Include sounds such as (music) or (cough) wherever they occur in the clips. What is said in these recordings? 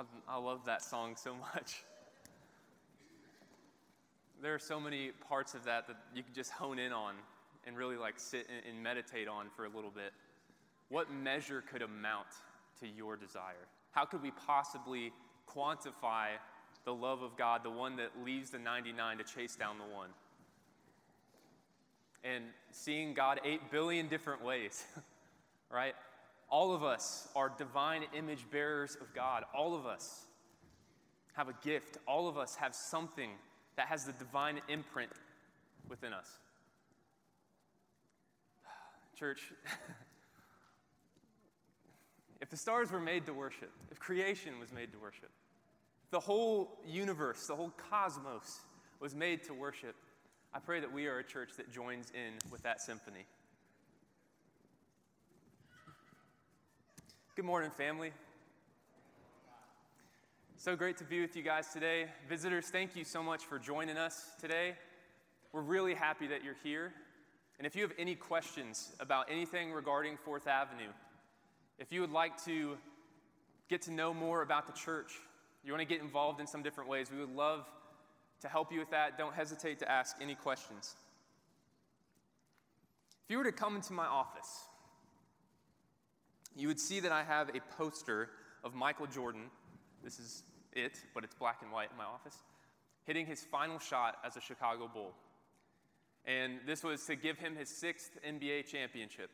I, I love that song so much. There are so many parts of that that you can just hone in on and really like sit and, and meditate on for a little bit. What measure could amount to your desire? How could we possibly quantify the love of God, the one that leaves the 99 to chase down the one? And seeing God 8 billion different ways, (laughs) right? All of us are divine image bearers of God. All of us have a gift. All of us have something that has the divine imprint within us. (sighs) Church, (laughs) if the stars were made to worship, if creation was made to worship, the whole universe, the whole cosmos was made to worship, I pray that we are a church that joins in with that symphony. Good morning, family. So great to be with you guys today. Visitors, thank you so much for joining us today. We're really happy that you're here. And if you have any questions about anything regarding Fourth Avenue, if you would like to get to know more about the church, you want to get involved in some different ways, we would love to help you with that. Don't hesitate to ask any questions. If you were to come into my office, you would see that I have a poster of Michael Jordan. This is it, but it's black and white in my office, hitting his final shot as a Chicago Bull. And this was to give him his sixth NBA championship.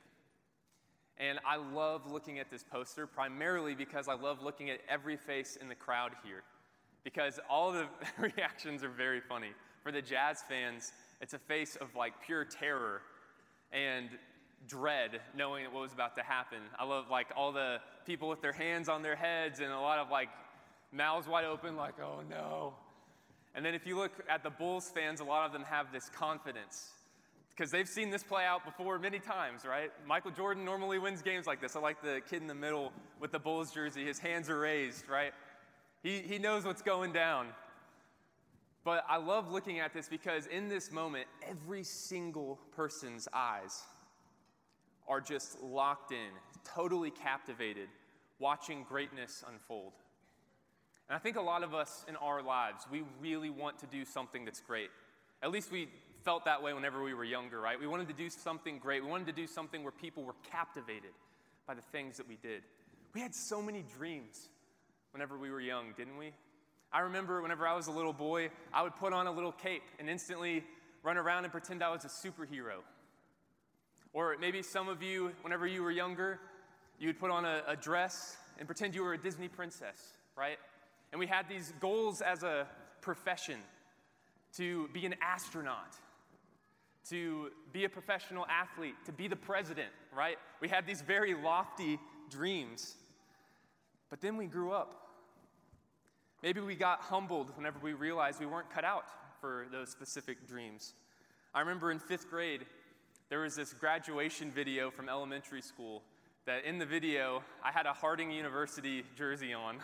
And I love looking at this poster primarily because I love looking at every face in the crowd here. Because all the (laughs) reactions are very funny. For the Jazz fans, it's a face of like pure terror and dread knowing what was about to happen. I love like all the people with their hands on their heads and a lot of like mouths wide open, like, oh no. And then if you look at the Bulls fans, a lot of them have this confidence because they've seen this play out before many times, right? Michael Jordan normally wins games like this. I like the kid in the middle with the Bulls jersey. His hands are raised, right? He, he knows what's going down. But I love looking at this because in this moment, every single person's eyes are just locked in, totally captivated, watching greatness unfold. And I think a lot of us in our lives, we really want to do something that's great. At least we felt that way whenever we were younger, right? We wanted to do something great. We wanted to do something where people were captivated by the things that we did. We had so many dreams whenever we were young, didn't we? I remember whenever I was a little boy, I would put on a little cape and instantly run around and pretend I was a superhero. Or maybe some of you, whenever you were younger, you would put on a, a dress and pretend you were a Disney princess, right? And we had these goals as a profession to be an astronaut, to be a professional athlete, to be the president, right? We had these very lofty dreams. But then we grew up. Maybe we got humbled whenever we realized we weren't cut out for those specific dreams. I remember in fifth grade, there was this graduation video from elementary school that in the video, I had a Harding University jersey on.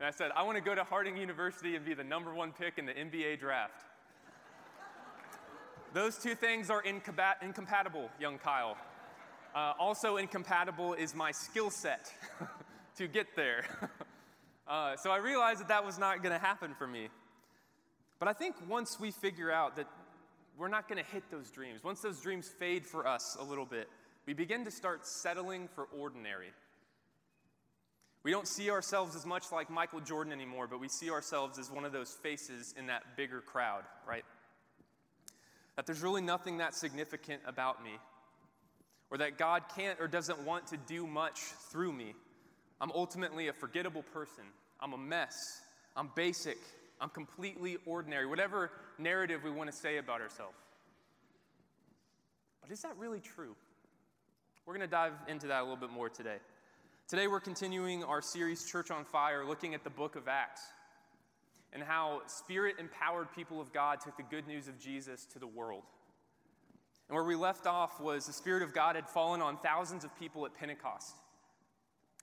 And I said, I want to go to Harding University and be the number one pick in the NBA draft. Those two things are incompat- incompatible, young Kyle. Uh, also, incompatible is my skill set (laughs) to get there. (laughs) uh, so I realized that that was not going to happen for me. But I think once we figure out that we're not going to hit those dreams, once those dreams fade for us a little bit, we begin to start settling for ordinary. We don't see ourselves as much like Michael Jordan anymore, but we see ourselves as one of those faces in that bigger crowd, right? That there's really nothing that significant about me, or that God can't or doesn't want to do much through me. I'm ultimately a forgettable person. I'm a mess. I'm basic. I'm completely ordinary. Whatever narrative we want to say about ourselves. But is that really true? We're going to dive into that a little bit more today. Today, we're continuing our series, Church on Fire, looking at the book of Acts and how spirit empowered people of God took the good news of Jesus to the world. And where we left off was the Spirit of God had fallen on thousands of people at Pentecost.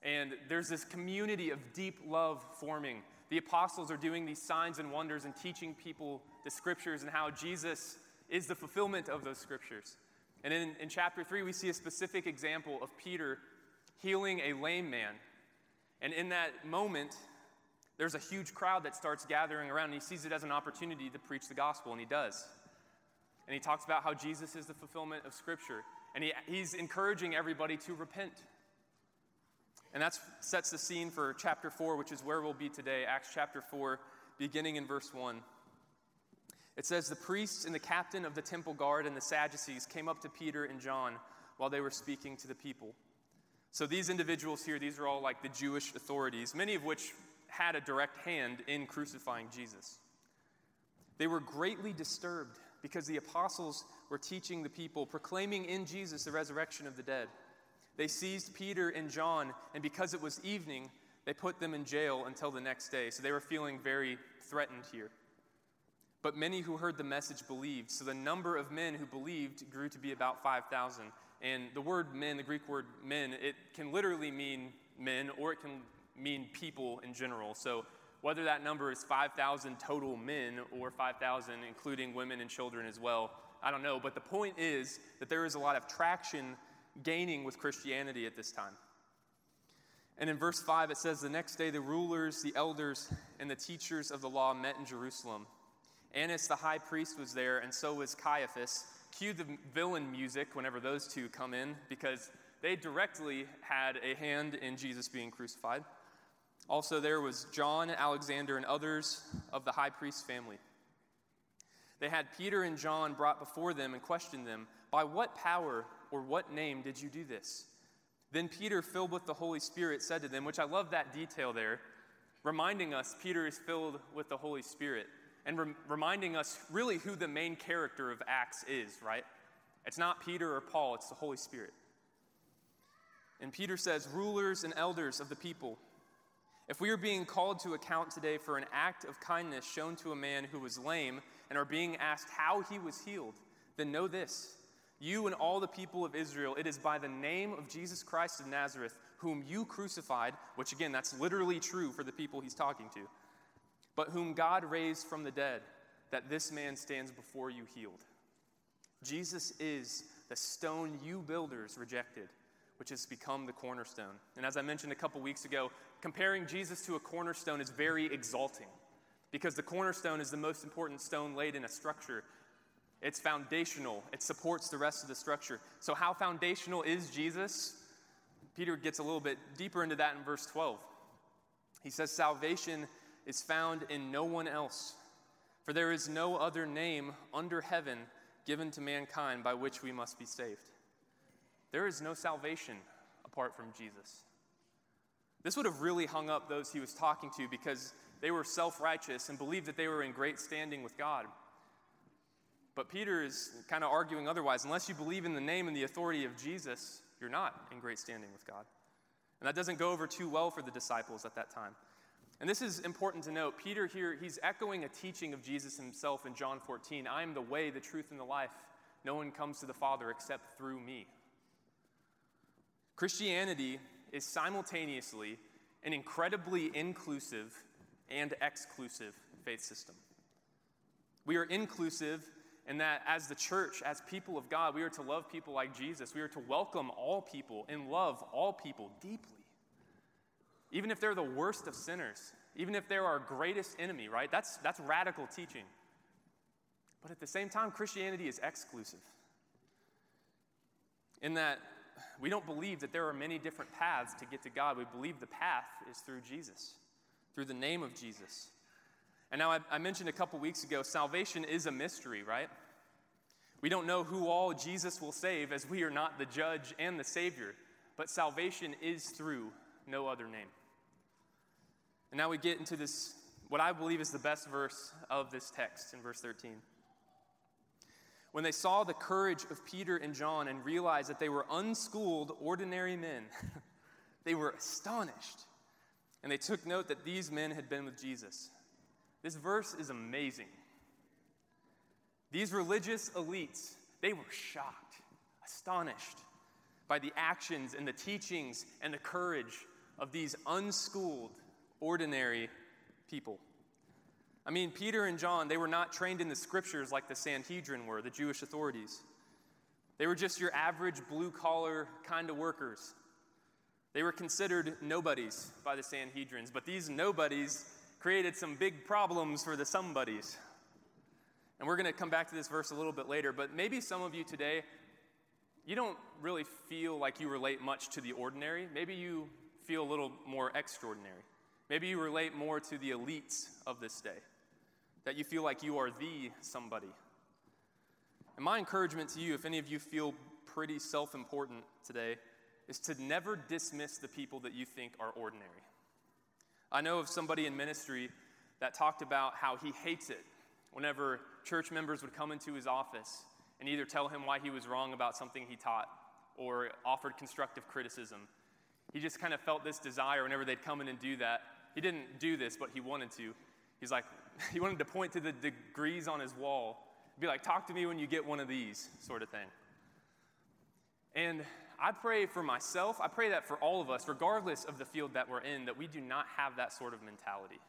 And there's this community of deep love forming. The apostles are doing these signs and wonders and teaching people the scriptures and how Jesus is the fulfillment of those scriptures. And in, in chapter 3, we see a specific example of Peter healing a lame man. And in that moment, there's a huge crowd that starts gathering around, and he sees it as an opportunity to preach the gospel, and he does. And he talks about how Jesus is the fulfillment of Scripture, and he, he's encouraging everybody to repent. And that sets the scene for chapter 4, which is where we'll be today, Acts chapter 4, beginning in verse 1. It says, The priests and the captain of the temple guard and the Sadducees came up to Peter and John while they were speaking to the people. So these individuals here, these are all like the Jewish authorities, many of which had a direct hand in crucifying Jesus. They were greatly disturbed because the apostles were teaching the people, proclaiming in Jesus the resurrection of the dead. They seized Peter and John, and because it was evening, they put them in jail until the next day. So they were feeling very threatened here. But many who heard the message believed. So the number of men who believed grew to be about 5,000. And the word men, the Greek word men, it can literally mean men or it can mean people in general. So whether that number is 5,000 total men or 5,000 including women and children as well, I don't know. But the point is that there is a lot of traction gaining with Christianity at this time. And in verse 5, it says, The next day the rulers, the elders, and the teachers of the law met in Jerusalem. Annas the high priest was there, and so was Caiaphas. Cue the villain music whenever those two come in, because they directly had a hand in Jesus being crucified. Also, there was John, Alexander, and others of the high priest's family. They had Peter and John brought before them and questioned them, By what power or what name did you do this? Then Peter, filled with the Holy Spirit, said to them, which I love that detail there, reminding us Peter is filled with the Holy Spirit and rem- reminding us really who the main character of Acts is, right? It's not Peter or Paul, it's the Holy Spirit. And Peter says, Rulers and elders of the people, if we are being called to account today for an act of kindness shown to a man who was lame and are being asked how he was healed, then know this you and all the people of Israel, it is by the name of Jesus Christ of Nazareth, whom you crucified, which again, that's literally true for the people he's talking to, but whom God raised from the dead, that this man stands before you healed. Jesus is the stone you builders rejected, which has become the cornerstone. And as I mentioned a couple weeks ago, comparing Jesus to a cornerstone is very exalting because the cornerstone is the most important stone laid in a structure it's foundational, it supports the rest of the structure. So, how foundational is Jesus? Peter gets a little bit deeper into that in verse 12. He says, Salvation is found in no one else, for there is no other name under heaven given to mankind by which we must be saved. There is no salvation apart from Jesus. This would have really hung up those he was talking to because they were self righteous and believed that they were in great standing with God. But Peter is kind of arguing otherwise. Unless you believe in the name and the authority of Jesus, you're not in great standing with God. And that doesn't go over too well for the disciples at that time. And this is important to note. Peter here, he's echoing a teaching of Jesus himself in John 14 I am the way, the truth, and the life. No one comes to the Father except through me. Christianity is simultaneously an incredibly inclusive and exclusive faith system. We are inclusive and that as the church, as people of God, we are to love people like Jesus. We are to welcome all people and love all people deeply. Even if they're the worst of sinners, even if they're our greatest enemy, right? That's, that's radical teaching. But at the same time, Christianity is exclusive. In that we don't believe that there are many different paths to get to God. We believe the path is through Jesus, through the name of Jesus. And now I, I mentioned a couple weeks ago, salvation is a mystery, right? We don't know who all Jesus will save as we are not the judge and the Savior, but salvation is through no other name. And now we get into this, what I believe is the best verse of this text in verse 13. When they saw the courage of Peter and John and realized that they were unschooled, ordinary men, (laughs) they were astonished. And they took note that these men had been with Jesus. This verse is amazing. These religious elites, they were shocked, astonished by the actions and the teachings and the courage of these unschooled, ordinary people. I mean, Peter and John, they were not trained in the scriptures like the Sanhedrin were, the Jewish authorities. They were just your average blue collar kind of workers. They were considered nobodies by the Sanhedrins, but these nobodies created some big problems for the somebodies. And we're going to come back to this verse a little bit later, but maybe some of you today, you don't really feel like you relate much to the ordinary. Maybe you feel a little more extraordinary. Maybe you relate more to the elites of this day, that you feel like you are the somebody. And my encouragement to you, if any of you feel pretty self important today, is to never dismiss the people that you think are ordinary. I know of somebody in ministry that talked about how he hates it whenever church members would come into his office and either tell him why he was wrong about something he taught or offered constructive criticism. He just kind of felt this desire whenever they'd come in and do that. He didn't do this, but he wanted to. He's like, (laughs) he wanted to point to the degrees on his wall, be like, talk to me when you get one of these, sort of thing. And I pray for myself, I pray that for all of us, regardless of the field that we're in, that we do not have that sort of mentality.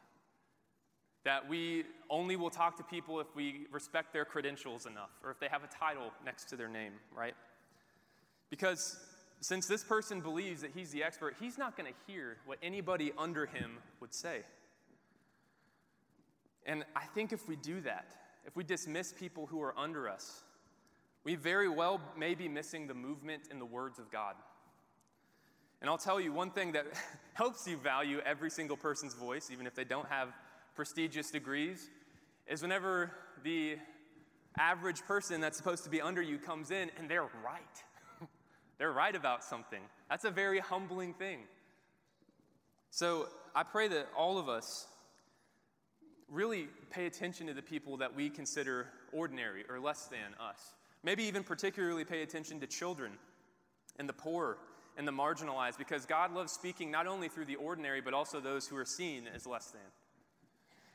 That we only will talk to people if we respect their credentials enough or if they have a title next to their name, right? Because since this person believes that he's the expert, he's not going to hear what anybody under him would say. And I think if we do that, if we dismiss people who are under us, we very well may be missing the movement in the words of God. And I'll tell you one thing that (laughs) helps you value every single person's voice, even if they don't have prestigious degrees, is whenever the average person that's supposed to be under you comes in and they're right. (laughs) they're right about something. That's a very humbling thing. So I pray that all of us really pay attention to the people that we consider ordinary or less than us. Maybe even particularly pay attention to children and the poor and the marginalized because God loves speaking not only through the ordinary, but also those who are seen as less than.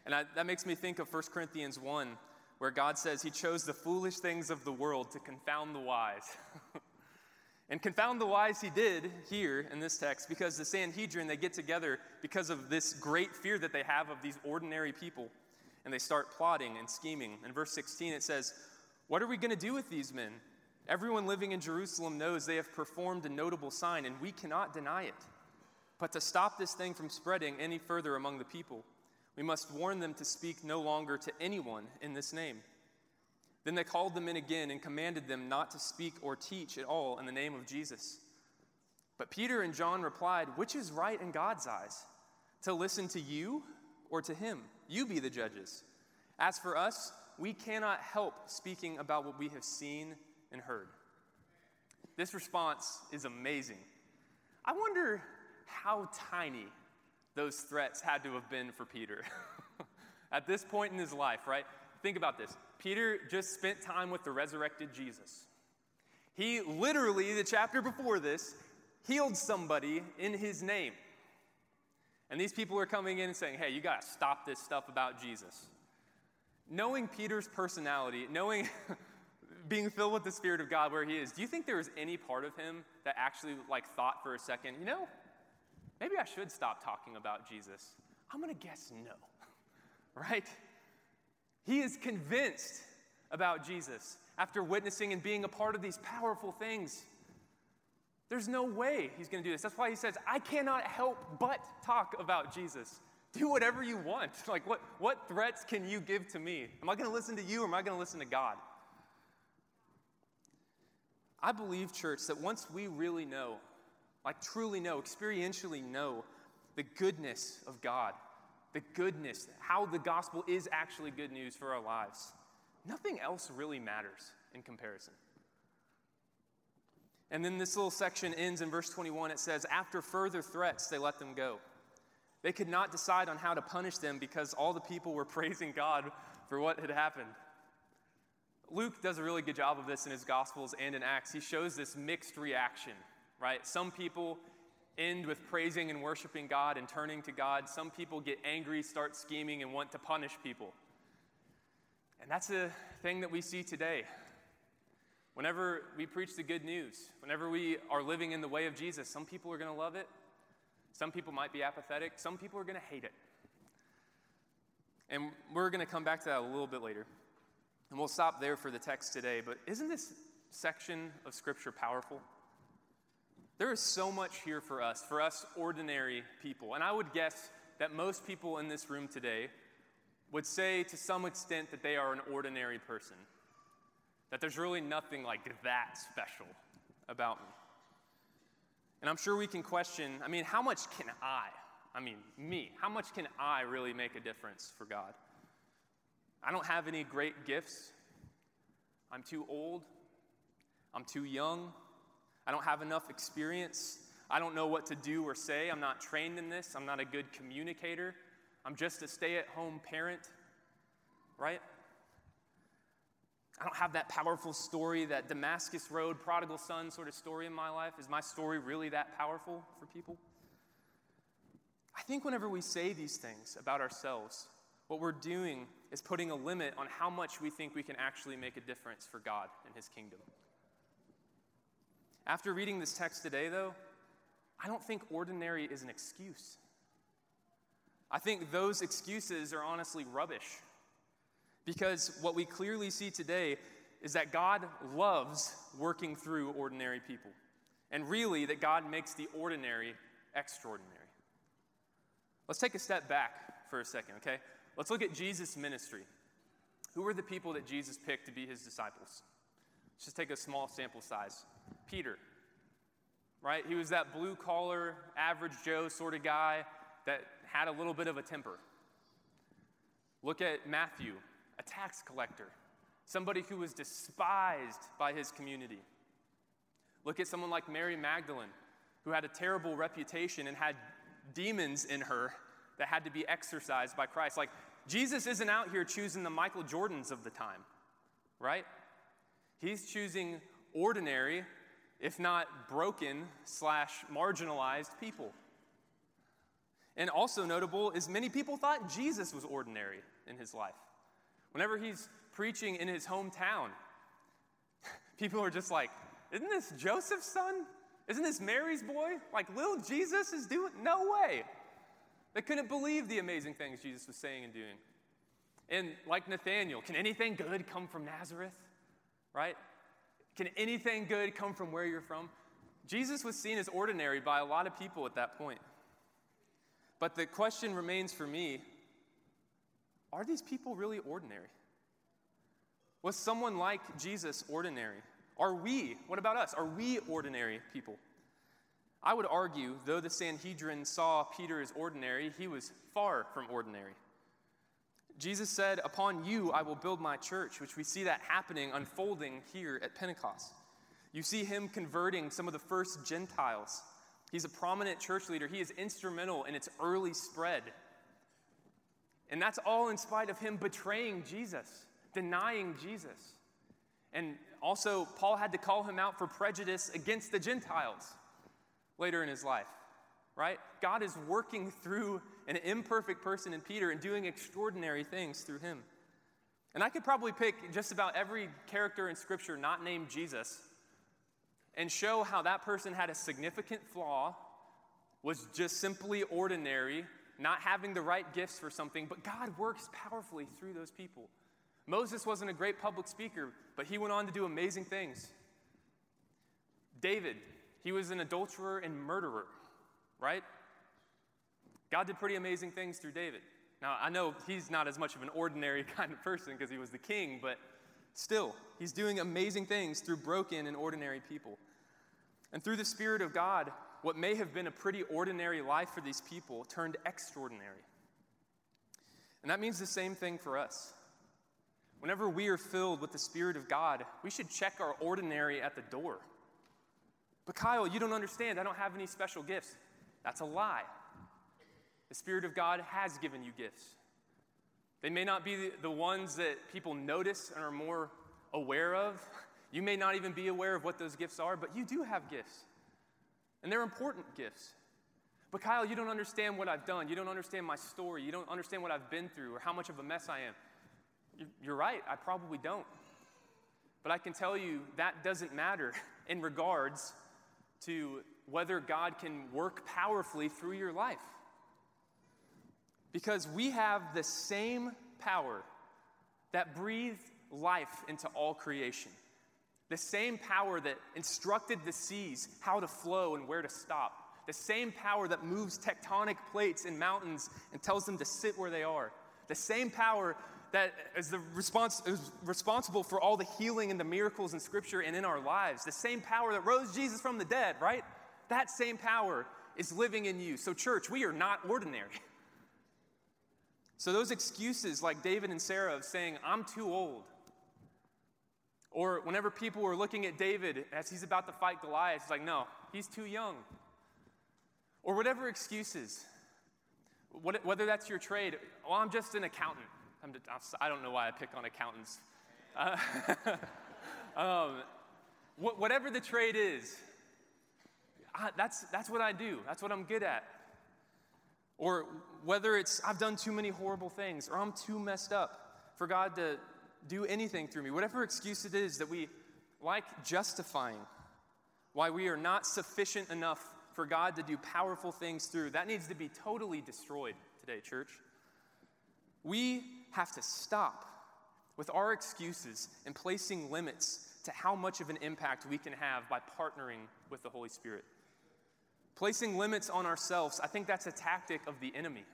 And I, that makes me think of 1 Corinthians 1, where God says he chose the foolish things of the world to confound the wise. (laughs) and confound the wise he did here in this text because the Sanhedrin, they get together because of this great fear that they have of these ordinary people. And they start plotting and scheming. In verse 16, it says, what are we going to do with these men? Everyone living in Jerusalem knows they have performed a notable sign, and we cannot deny it. But to stop this thing from spreading any further among the people, we must warn them to speak no longer to anyone in this name. Then they called them in again and commanded them not to speak or teach at all in the name of Jesus. But Peter and John replied, Which is right in God's eyes? To listen to you or to him? You be the judges. As for us, we cannot help speaking about what we have seen and heard. This response is amazing. I wonder how tiny those threats had to have been for Peter. (laughs) At this point in his life, right? Think about this. Peter just spent time with the resurrected Jesus. He literally, the chapter before this, healed somebody in his name. And these people are coming in and saying, hey, you got to stop this stuff about Jesus knowing Peter's personality, knowing (laughs) being filled with the Spirit of God where he is, do you think there was any part of him that actually like thought for a second, you know, maybe I should stop talking about Jesus? I'm to guess no. (laughs) right? He is convinced about Jesus after witnessing and being a part of these powerful things. There's no way he's going to do this. That's why he says, I cannot help but talk about Jesus do whatever you want. (laughs) Like, what, what threats can you give to me? Am I going to listen to you or am I going to listen to God? I believe, church, that once we really know, like truly know, experientially know the goodness of God, the goodness, how the gospel is actually good news for our lives, nothing else really matters in comparison. And then this little section ends in verse 21. It says, After further threats, they let them go. They could not decide on how to punish them because all the people were (laughs) praising God for what had happened. Luke does a really good job of this in his Gospels and in Acts. He shows this mixed reaction, right? Some people end with praising and worshiping God and turning to God. Some people get angry, start scheming, and want to punish people. And that's a thing that we see today. Whenever we preach the good news, whenever we are living in the way of Jesus, some people are going to love it, some people might be apathetic, some people are going to hate it. And we're going to come back to that a little bit later. And we'll stop there for the text today. But isn't this section of Scripture powerful? There is so much here for us, for us ordinary people. And I would guess that most people in this room today would say to some extent that they are an ordinary person, that there's really nothing like that special about me. And I'm sure we can question I mean, how much can I, I mean, me, how much can I really make a difference for God? I don't have any great gifts. I'm too old. I'm too young. I don't have enough experience. I don't know what to do or say. I'm not trained in this. I'm not a good communicator. I'm just a stay at home parent, right? I don't have that powerful story, that Damascus Road prodigal son sort of story in my life. Is my story really that powerful for people? I think whenever we say these things about ourselves, what we're doing is putting a limit on how much we think we can actually make a difference for God and His kingdom. After reading this text today, though, I don't think ordinary is an excuse. I think those excuses are honestly rubbish. Because what we clearly see today is that God loves working through ordinary people. And really, that God makes the ordinary extraordinary. Let's take a step back for a second, okay? Let's look at Jesus' ministry. Who were the people that Jesus picked to be his disciples? Let's just take a small sample size. Peter, right? He was that blue collar, average Joe sort of guy that had a little bit of a temper. Look at Matthew, a tax collector, somebody who was despised by his community. Look at someone like Mary Magdalene, who had a terrible reputation and had demons in her that had to be exorcised by Christ. Like, Jesus isn't out here choosing the Michael Jordans of the time, right? He's choosing ordinary, if not broken slash marginalized people. And also notable is many people thought Jesus was ordinary in his life. Whenever he's preaching in his hometown, (laughs) people are just like, Isn't this Joseph's son? Isn't this Mary's boy? Like, little Jesus is doing? No way. They couldn't believe the amazing things Jesus was saying and doing. And like Nathaniel, can anything good come from Nazareth? Right? Can anything good come from where you're from? Jesus was seen as ordinary by a lot of people at that point. But the question remains for me are these people really ordinary? Was someone like Jesus ordinary? Are we, what about us? Are we ordinary people? I would argue, though the Sanhedrin saw Peter as ordinary, he was far from ordinary. Jesus said, Upon you I will build my church, which we see that happening, unfolding here at Pentecost. You see him converting some of the first Gentiles He's a prominent church leader. He is instrumental in its early spread. And that's all in spite of him betraying Jesus, denying Jesus. And also, Paul had to call him out for prejudice against the Gentiles later in his life, right? God is working through an imperfect person in Peter and doing extraordinary things through him. And I could probably pick just about every character in Scripture not named Jesus and show how that person had a significant flaw, was just simply ordinary, not having the right gifts for something, but God works powerfully through those people. Moses wasn't a great public speaker, but he went on to do amazing things. David, he was an adulterer and murderer, right? God did pretty amazing things through David. Now, I know he's not as much of an ordinary (laughs) kind of person because he was the king, but Still, he's doing amazing things through broken and ordinary people. And through the Spirit of God, what may have been a pretty ordinary life for these people turned extraordinary. And that means the same thing for us. Whenever we are filled with the Spirit of God, we should check our ordinary at the door. But Kyle, you don't understand. I don't have any special gifts. That's a lie. The Spirit of God has given you gifts. They may not be the ones that people notice and are more aware of. You may not even be aware of what those gifts are, but you do have gifts. And they're important gifts. But Kyle, you don't understand what I've done. You don't understand my story. You don't understand what I've been through or how much of a mess I am. You're right, I probably don't. But I can tell you that doesn't matter (laughs) in regards to whether God can work powerfully through your life. Because we have the same power that breathed life into all creation. The same power that instructed the seas how to flow and where to stop. The same power that moves tectonic plates and mountains and tells them to sit where they are. The same power that is, the respons- is responsible for all the healing and the miracles in Scripture and in our lives. The same power that rose Jesus from the dead, right? That same power is living in you. So, church, we are not ordinary. (laughs) So, those excuses like David and Sarah of saying, I'm too old, or whenever people were looking at David as he's about to fight Goliath, it's like, no, he's too young. Or whatever excuses, whether that's your trade, well, I'm just an accountant. I'm just, I don't know why I pick on accountants. Uh, (laughs) um, whatever the trade is, I, that's, that's what I do. That's what I'm good at. Or whether it's I've done too many horrible things or I'm too messed up for God to do anything through me. Whatever excuse it is that we like justifying why we are not sufficient enough for God to do powerful things through, that needs to be totally destroyed today, church. We have to stop with our excuses and placing limits to how much of an impact we can have by partnering with the Holy Spirit. Placing limits on ourselves, I think that's a tactic of the enemy.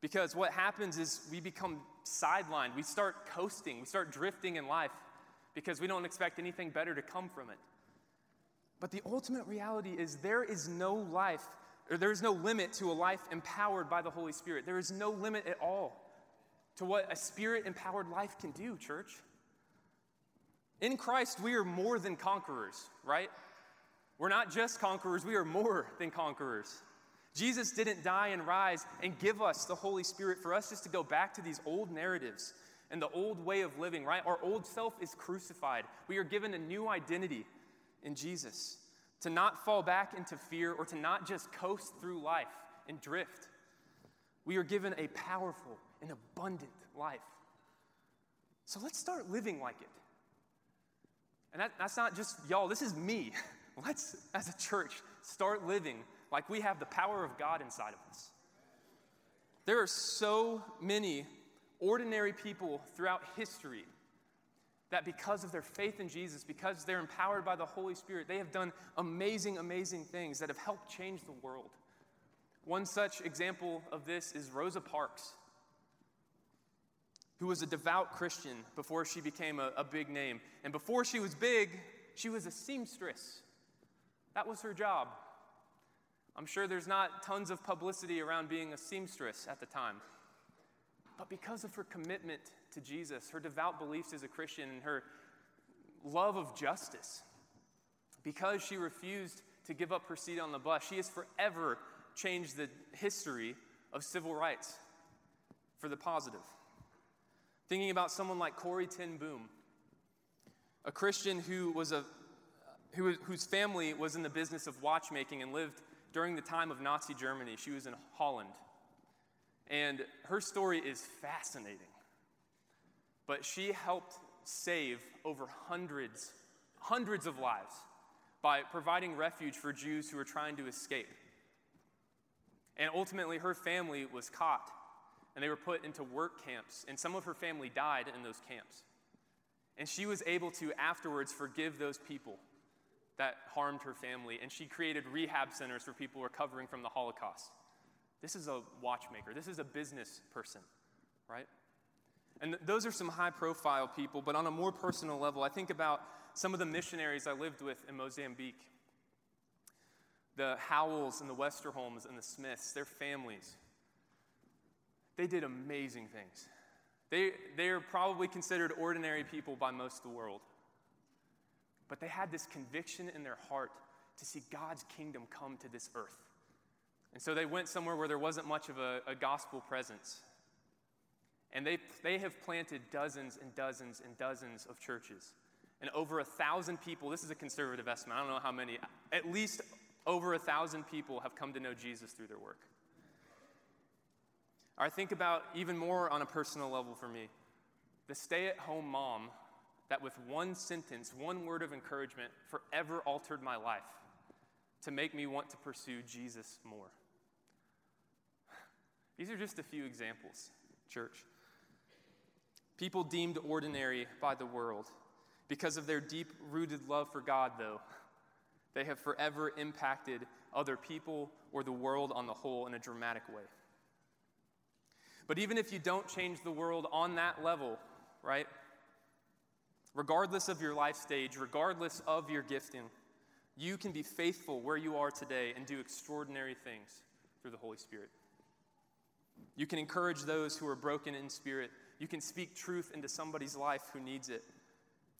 Because what happens is we become sidelined. We start coasting. We start drifting in life because we don't expect anything better to come from it. But the ultimate reality is there is no life, or there is no limit to a life empowered by the Holy Spirit. There is no limit at all to what a spirit empowered life can do, church. In Christ, we are more than conquerors, right? We're not just conquerors, we are more than conquerors. Jesus didn't die and rise and give us the Holy Spirit for us just to go back to these old narratives and the old way of living, right? Our old self is crucified. We are given a new identity in Jesus to not fall back into fear or to not just coast through life and drift. We are given a powerful and abundant life. So let's start living like it. And that, that's not just y'all, this is me. (laughs) Let's, as a church, start living like we have the power of God inside of us. There are so many ordinary people throughout history that because of their faith in Jesus, because they're empowered by the Holy Spirit, they have done amazing, amazing things that have helped change the world. One such example of this is Rosa Parks, who was a devout Christian before she became a, a big name. And before she was big, she was a seamstress. That was her job. I'm sure there's not tons of publicity around being a seamstress at the time. But because of her commitment to Jesus, her devout beliefs as a Christian, and her love of justice, because she refused to give up her seat on the bus, she has forever changed the history of civil rights for the positive. Thinking about someone like Corrie ten Boom, a Christian who was a who, whose family was in the business of watchmaking and lived during the time of Nazi Germany. She was in Holland. And her story is fascinating. But she helped save over hundreds, hundreds of lives by providing refuge for Jews who were trying to escape. And ultimately, her family was caught and they were put into work camps, and some of her family died in those camps. And she was able to afterwards forgive those people that harmed her family, and she created rehab centers for people recovering from the Holocaust. This is a watchmaker, this is a business person, right? And th- those are some high profile people, but on a more personal level, I think about some of the missionaries I lived with in Mozambique the Howells and the Westerholms and the Smiths, their families. They did amazing things. They, they are probably considered ordinary people by most of the world. But they had this conviction in their heart to see God's kingdom come to this earth. And so they went somewhere where there wasn't much of a, a gospel presence. And they, they have planted dozens and dozens and dozens of churches. And over a thousand people, this is a conservative estimate, I don't know how many, at least over a thousand people have come to know Jesus through their work. Or I think about even more on a personal level for me the stay at home mom that with one sentence, one word of encouragement, forever altered my life to make me want to pursue Jesus more. (laughs) These are just a few examples, church. People deemed ordinary by the world. Because of their deep rooted love for God, though, They have forever impacted other people or the world on the whole in a dramatic way. But even if you don't change the world on that level, right? Regardless of your life stage, regardless of your gifting, you can be faithful where you are today and do extraordinary things through the Holy Spirit. You can encourage those who are broken in spirit. You can speak truth into somebody's life who needs it.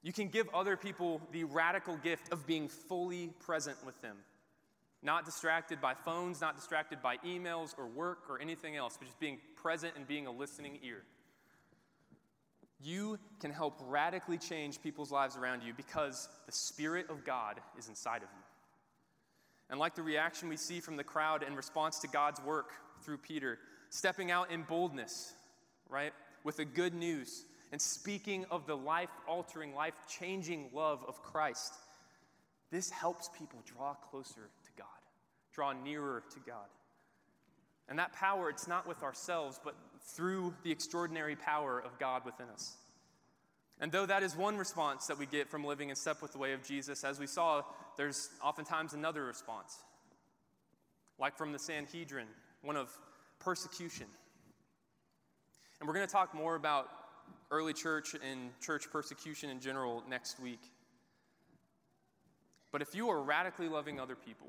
You can give other people the radical gift of being fully present with them. Not distracted by phones, not distracted by emails or work or anything else, but just being present and being a listening ear. You can help radically change people's lives around you because the Spirit of God is inside of you. And like the reaction we see from the crowd in response to God's work through Peter, stepping out in boldness, right, with the good news and speaking of the life altering, life changing love of Christ, this helps people draw closer to God, draw nearer to God. And that power, it's not with ourselves, but through the extraordinary power of God within us. And though that is one response that we get from living in step with the way of Jesus, as we saw, there's oftentimes another response, like from the Sanhedrin, one of persecution. And we're going to talk more about early church and church persecution in general next week. But if you are radically loving other people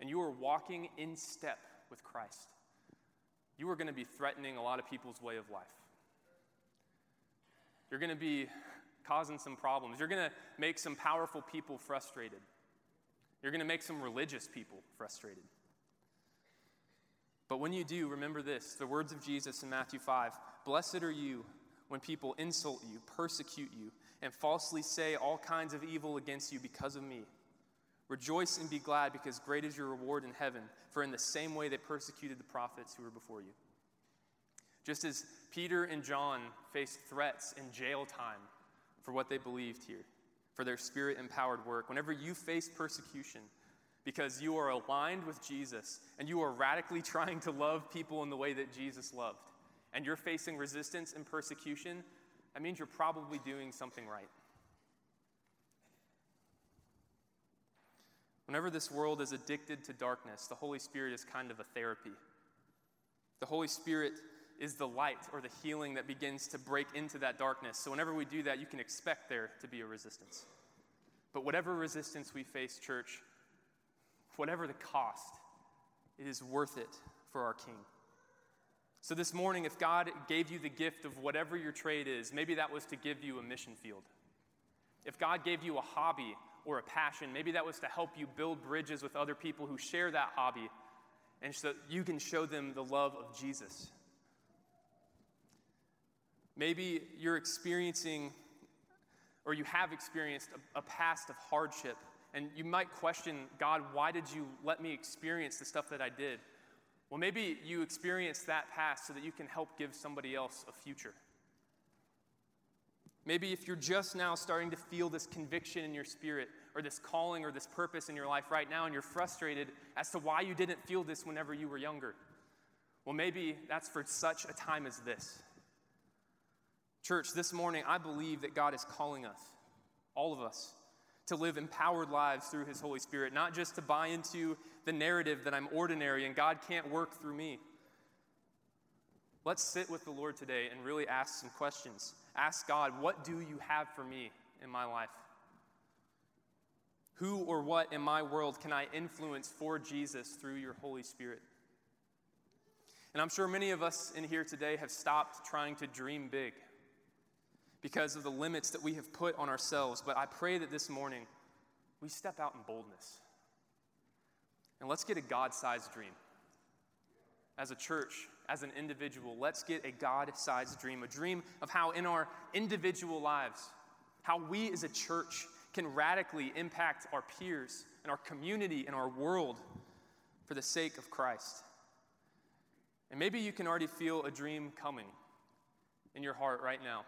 and you are walking in step with Christ, you are going to be threatening a lot of people's way of life. You're going to be causing some problems. You're going to make some powerful people frustrated. You're going to make some religious people frustrated. But when you do, remember this the words of Jesus in Matthew 5 Blessed are you when people insult you, persecute you, and falsely say all kinds of evil against you because of me. Rejoice and be glad, because great is your reward in heaven, for in the same way they persecuted the prophets who were before you. Just as Peter and John faced threats and jail time for what they believed here, for their spirit empowered work, whenever you face persecution because you are aligned with Jesus and you are radically (laughs) trying to love people in the way that Jesus loved, and you're facing resistance and persecution, that means you're probably doing something right. Whenever this world is addicted to darkness, the Holy Spirit is kind of a therapy. The Holy Spirit is the light or the healing that begins to break into that darkness. So, whenever we do that, you can expect there to be a resistance. But whatever resistance we face, church, whatever the cost, it is worth it for our King. So, this morning, if God gave you the gift of whatever your trade is, maybe that was to give you a mission field. If God gave you a hobby or a passion, maybe that was to help you build bridges with other people who share that hobby and so you can show them the love of Jesus. Maybe you're experiencing or you have experienced a, a past of hardship and you might question God, why did you let me experience the stuff that I did? Well, maybe you experienced that past so that you can help give somebody else a future. Maybe if you're just now starting to feel this conviction in your spirit, or this calling, or this purpose in your life right now, and you're frustrated as to why you didn't feel this whenever you were younger. Well, maybe that's for such a time as this. Church, this morning, I believe that God is calling us, all of us, to live empowered lives through His Holy Spirit, not just to buy into the narrative that I'm ordinary and God can't work through me. Let's sit with the Lord today and really ask some questions. Ask God, what do you have for me in my life? Who or what in my world can I influence for Jesus through your Holy Spirit? And I'm sure many of us in here today have stopped trying to dream big because of the limits that we have put on ourselves. But I pray that this morning we step out in boldness. And let's get a God sized dream. As a church, as an individual, let's get a God sized dream, a dream of how in our individual lives, how we as a church can radically impact our peers and our community and our world for the sake of Christ. And maybe you can already feel a dream coming in your heart right now.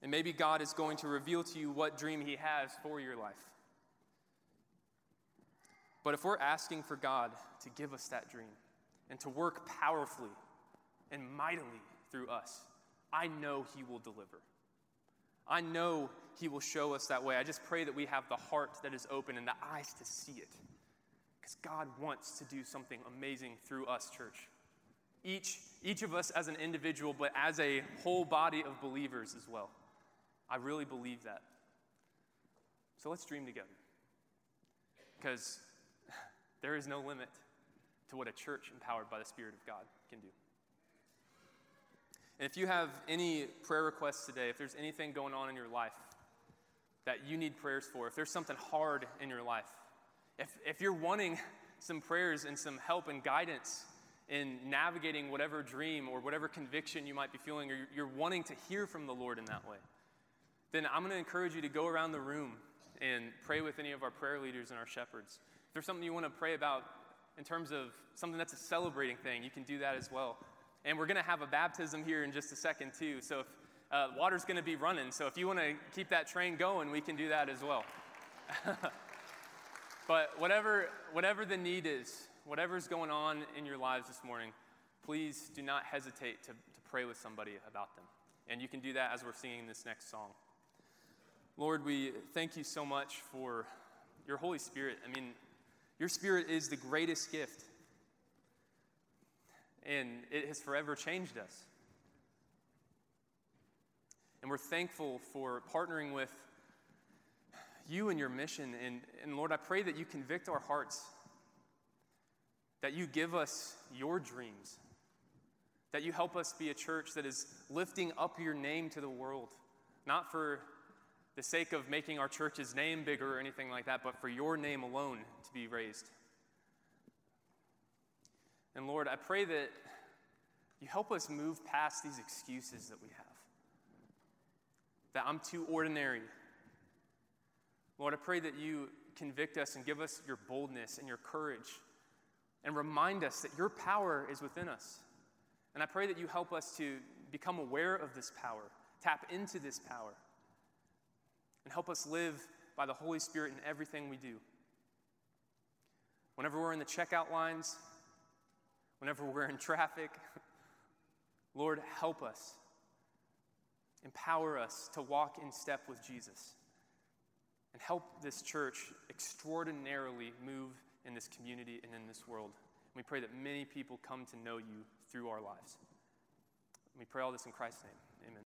And maybe God is going to reveal to you what dream He has for your life. But if we're asking for God to give us that dream and to work powerfully and mightily through us, I know He will deliver. I know He will show us that way. I just pray that we have the heart that is open and the eyes to see it. Because God wants to do something amazing through us, church. Each, each of us as an individual, but as a whole body of believers as well. I really believe that. So let's dream together. Because (laughs) there is no limit to what a church empowered by the Spirit of God can do. And if you have any prayer requests today, if there's anything going on in your life that you need prayers for, if there's something hard in your life, if, if you're wanting some prayers and some help and guidance in navigating whatever dream or whatever conviction you might be feeling, or you're wanting to hear from the Lord in that way, then I'm going to encourage you to go around the room and pray with any of our prayer leaders and our shepherds. If there's something you want to pray about in terms of something that's a celebrating thing, you can do that as well. And we're going to have a baptism here in just a second, too. So if uh, water's going to be running, so if you want to keep that train going, we can do that as well. (laughs) but whatever, whatever the need is, whatever's going on in your lives this morning, please do not hesitate to, to pray with somebody about them. And you can do that as we're singing this next song. Lord, we thank you so much for your Holy Spirit. I mean, your Spirit is the greatest gift, and it has forever changed us. And we're thankful for partnering with you and your mission. And, and Lord, I pray that you convict our hearts, that you give us your dreams, that you help us be a church that is lifting up your name to the world, not for the sake of making our church's name bigger or anything like that, but for your name alone to be raised. And Lord, I pray that you help us move past these excuses that we have. That I'm too ordinary. Lord, I pray that you convict us and give us your boldness and your courage and remind us that your power is within us. And I pray that you help us to become aware of this power, tap into this power and help us live by the Holy Spirit in everything we do. Whenever we're in the checkout lines, whenever we're in traffic, (laughs) Lord, help us. Empower us to walk in step with Jesus. And help this church extraordinarily move in this community and in this world. we pray that many people come to know you through our lives. we pray all this in Christ's name.